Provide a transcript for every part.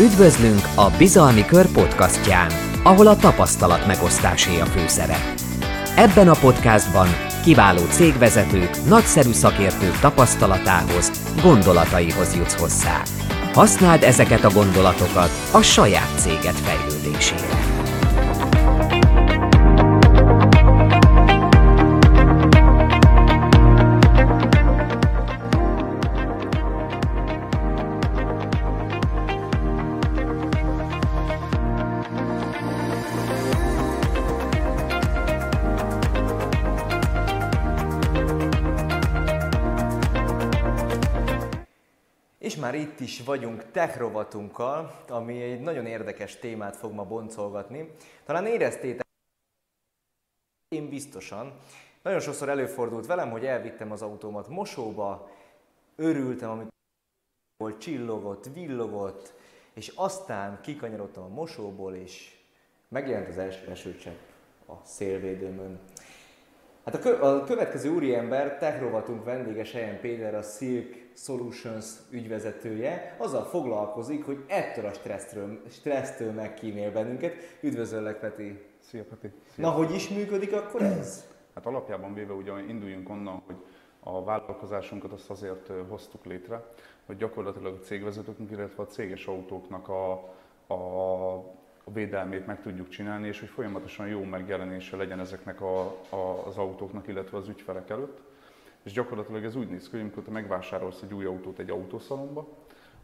Üdvözlünk a Bizalmi Kör podcastján, ahol a tapasztalat megosztásé a főszerep. Ebben a podcastban kiváló cégvezetők, nagyszerű szakértők tapasztalatához, gondolataihoz jutsz hozzá. Használd ezeket a gondolatokat a saját céged fejlődésére. Már itt is vagyunk tech rovatunkkal, ami egy nagyon érdekes témát fog ma boncolgatni. Talán éreztétek, én biztosan. Nagyon sokszor előfordult velem, hogy elvittem az autómat mosóba, örültem, volt, csillogott, villogott, és aztán kikanyarodtam a mosóból, és megjelent az első esőcsepp a szélvédőmön. Hát a, kö- a következő úriember, tech rovatunk vendége Sejen Péter, a Silk Solutions ügyvezetője, azzal foglalkozik, hogy ettől a stressztől, stressztől megkímél bennünket. Üdvözöllek, Peti! Szia, Peti! Szia. Na, hogy is működik akkor ez? Hát alapjában véve ugye induljunk onnan, hogy a vállalkozásunkat azt azért hoztuk létre, hogy gyakorlatilag a cégvezetőknek, illetve a céges autóknak a, a a védelmét meg tudjuk csinálni, és hogy folyamatosan jó megjelenése legyen ezeknek a, a, az autóknak, illetve az ügyfelek előtt. És gyakorlatilag ez úgy néz ki, hogy amikor te megvásárolsz egy új autót egy autószalomba,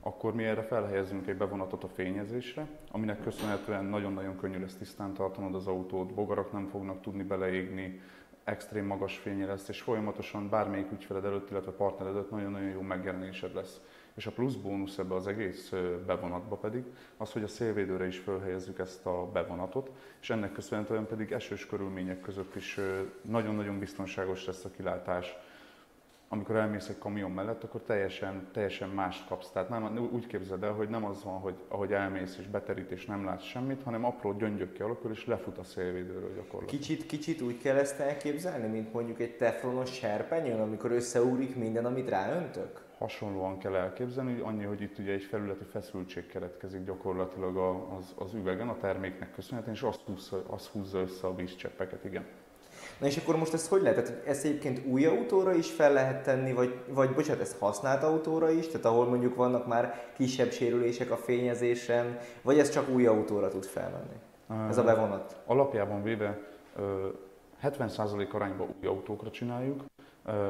akkor mi erre felhelyezünk egy bevonatot a fényezésre, aminek köszönhetően nagyon-nagyon könnyű lesz tisztán tartanod az autót, bogarak nem fognak tudni beleégni, extrém magas fénye lesz, és folyamatosan bármelyik ügyfeled előtt, illetve partner előtt nagyon-nagyon jó megjelenésed lesz. És a plusz bónusz ebbe az egész bevonatba pedig az, hogy a szélvédőre is felhelyezzük ezt a bevonatot, és ennek köszönhetően pedig esős körülmények között is nagyon-nagyon biztonságos lesz a kilátás, amikor elmész egy kamion mellett, akkor teljesen, teljesen mást kapsz. Tehát nem, úgy képzeld el, hogy nem az van, hogy ahogy elmész és beterít és nem látsz semmit, hanem apró gyöngyök kialakul és lefut a szélvédőről gyakorlatilag. Kicsit, kicsit úgy kell ezt elképzelni, mint mondjuk egy teflonos serpenyőn, amikor összeúrik minden, amit ráöntök? Hasonlóan kell elképzelni, annyi, hogy itt ugye egy felületi feszültség keletkezik gyakorlatilag az, az üvegen, a terméknek köszönhetően, és azt húzza, azt húzza össze a vízcseppeket, igen. Na és akkor most ez hogy lehet? Tehát ezt egyébként új autóra is fel lehet tenni, vagy, vagy bocsánat, ezt használt autóra is, tehát ahol mondjuk vannak már kisebb sérülések a fényezésen, vagy ez csak új autóra tud felmenni? Ez a bevonat? Alapjában véve 70% arányban új autókra csináljuk,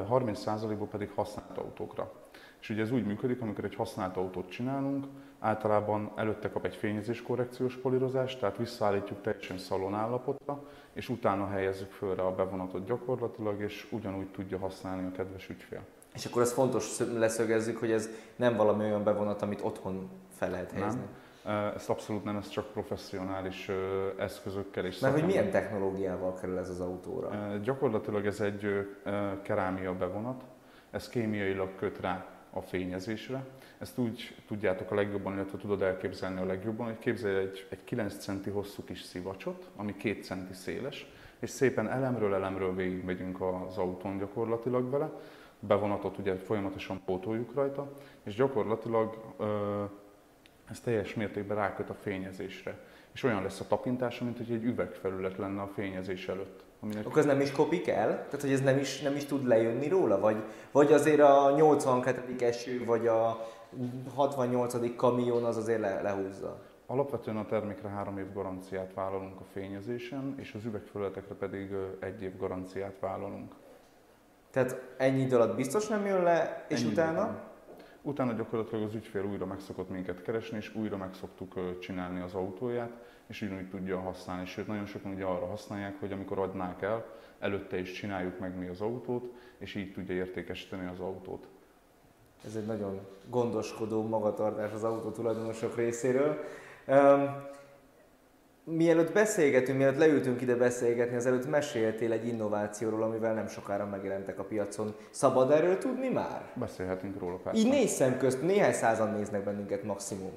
30%-ból pedig használt autókra. És ugye ez úgy működik, amikor egy használt autót csinálunk, általában előtte kap egy fényezés korrekciós polírozást, tehát visszaállítjuk teljesen szalon állapotra, és utána helyezzük fölre a bevonatot gyakorlatilag, és ugyanúgy tudja használni a kedves ügyfél. És akkor ez fontos leszögezzük, hogy ez nem valami olyan bevonat, amit otthon fel lehet helyezni. Nem. Ez abszolút nem, ez csak professzionális eszközökkel és Mert hogy milyen technológiával kerül ez az autóra? Gyakorlatilag ez egy kerámia bevonat, ez kémiailag köt rá a fényezésre. Ezt úgy tudjátok a legjobban, illetve tudod elképzelni a legjobban, hogy képzelj egy, egy 9 centi hosszú kis szivacsot, ami 2 centi széles, és szépen elemről elemről végigmegyünk az autón gyakorlatilag vele. Bevonatot ugye folyamatosan pótoljuk rajta, és gyakorlatilag ö, ez teljes mértékben ráköt a fényezésre. És olyan lesz a tapintása, mint hogy egy üvegfelület lenne a fényezés előtt. Aminek... Akkor ez nem is kopik el? Tehát, hogy ez nem is, nem is tud lejönni róla? Vagy, vagy azért a 82. eső, vagy a 68. kamion az azért le, lehúzza? Alapvetően a termékre három év garanciát vállalunk a fényezésen, és az üvegfelületekre pedig egy év garanciát vállalunk. Tehát ennyi idő alatt biztos nem jön le, és ennyi utána? Időben. Utána gyakorlatilag az ügyfél újra meg szokott minket keresni, és újra meg szoktuk csinálni az autóját, és ugyanúgy tudja használni. Sőt, nagyon sokan ugye arra használják, hogy amikor adnák el, előtte is csináljuk meg mi az autót, és így tudja értékesíteni az autót. Ez egy nagyon gondoskodó magatartás az autó tulajdonosok részéről. Um, mielőtt beszélgetünk, mielőtt leültünk ide beszélgetni, azelőtt meséltél egy innovációról, amivel nem sokára megjelentek a piacon. Szabad erről tudni már? Beszélhetünk róla persze. Így négy szem közt, néhány százan néznek bennünket maximum.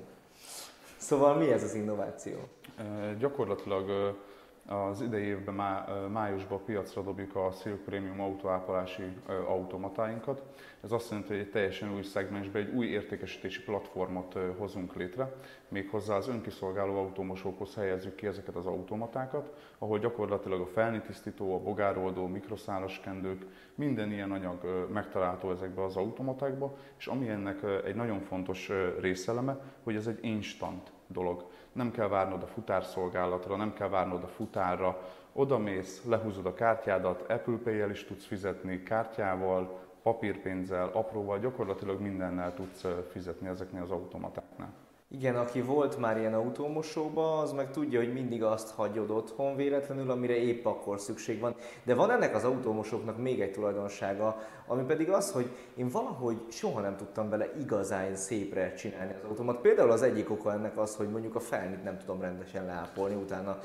Szóval mi ez az innováció? E, gyakorlatilag Az idei évben má, májusban piacra dobjuk a Silk Premium autóápolási automatáinkat. Ez azt jelenti, hogy egy teljesen új szegmensben egy új értékesítési platformot hozunk létre. Méghozzá az önkiszolgáló automosókhoz helyezzük ki ezeket az automatákat, ahol gyakorlatilag a felnitisztító, a bogároldó, mikroszálas kendők, minden ilyen anyag megtalálható ezekbe az automatákba, és ami ennek egy nagyon fontos részeleme, hogy ez egy instant dolog. Nem kell várnod a futárszolgálatra, nem kell várnod a futárra, oda mész, lehúzod a kártyádat, Apple Pay-el is tudsz fizetni, kártyával, papírpénzzel, apróval, gyakorlatilag mindennel tudsz fizetni ezeknél az automatáknál. Igen, aki volt már ilyen autómosóba, az meg tudja, hogy mindig azt hagyod otthon véletlenül, amire épp akkor szükség van. De van ennek az autómosóknak még egy tulajdonsága, ami pedig az, hogy én valahogy soha nem tudtam vele igazán szépre csinálni az autómat. Például az egyik oka ennek az, hogy mondjuk a felnit nem tudom rendesen leápolni, utána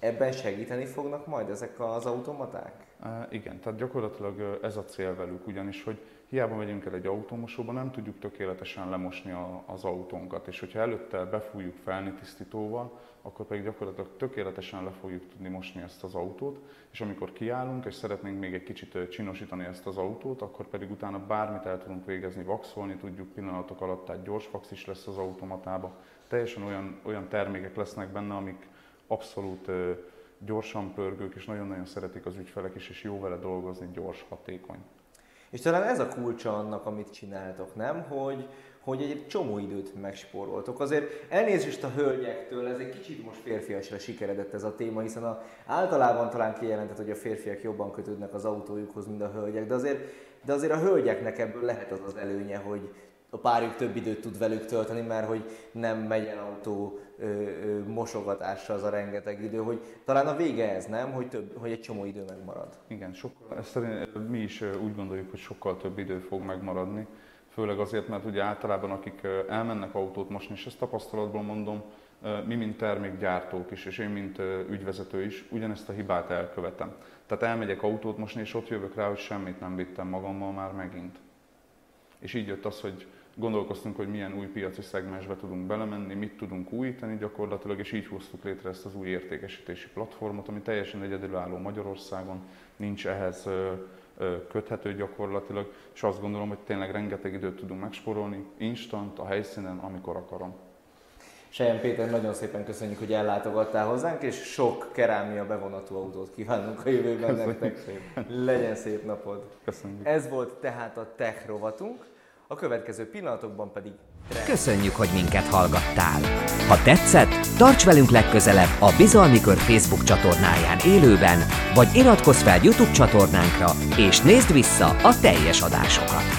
Ebben segíteni fognak majd ezek az automaták? E, igen, tehát gyakorlatilag ez a cél velük, ugyanis, hogy hiába megyünk el egy autómosóba, nem tudjuk tökéletesen lemosni a, az autónkat, és hogyha előtte befújjuk felni tisztítóval, akkor pedig gyakorlatilag tökéletesen le fogjuk tudni mosni ezt az autót, és amikor kiállunk, és szeretnénk még egy kicsit csinosítani ezt az autót, akkor pedig utána bármit el tudunk végezni, vaxolni tudjuk pillanatok alatt, tehát gyors vax is lesz az automatába. Teljesen olyan, olyan termékek lesznek benne, amik abszolút gyorsan pörgők, és nagyon-nagyon szeretik az ügyfelek is, és jó vele dolgozni, gyors, hatékony. És talán ez a kulcsa annak, amit csináltok, nem? Hogy, hogy egy csomó időt megspóroltok. Azért elnézést a hölgyektől, ez egy kicsit most férfiasra sikeredett ez a téma, hiszen a, általában talán kijelentett, hogy a férfiak jobban kötődnek az autójukhoz, mint a hölgyek, de azért, de azért a hölgyeknek ebből lehet az az előnye, hogy a párjuk több időt tud velük tölteni, mert hogy nem megy el autó ö, ö, mosogatásra az a rengeteg idő, hogy talán a vége ez, nem? Hogy, több, hogy egy csomó idő megmarad. Igen, sokkal, szerint mi is úgy gondoljuk, hogy sokkal több idő fog megmaradni, főleg azért, mert ugye általában akik elmennek autót mosni, és ezt tapasztalatból mondom, mi, mint termékgyártók is, és én, mint ügyvezető is, ugyanezt a hibát elkövetem. Tehát elmegyek autót mosni, és ott jövök rá, hogy semmit nem vittem magammal már megint. És így jött az, hogy gondolkoztunk, hogy milyen új piaci szegmensbe tudunk belemenni, mit tudunk újítani gyakorlatilag, és így hoztuk létre ezt az új értékesítési platformot, ami teljesen egyedülálló Magyarországon, nincs ehhez köthető gyakorlatilag, és azt gondolom, hogy tényleg rengeteg időt tudunk megsporolni, instant, a helyszínen, amikor akarom. Sejem Péter, nagyon szépen köszönjük, hogy ellátogattál hozzánk, és sok kerámia bevonatú autót kívánunk a jövőben nektek. Legyen szép napod! Köszönjük! Ez volt tehát a Tech rovatunk. A következő pillanatokban pedig... Köszönjük, hogy minket hallgattál! Ha tetszett, tarts velünk legközelebb a Bizalmi Kör Facebook csatornáján élőben, vagy iratkozz fel YouTube csatornánkra, és nézd vissza a teljes adásokat!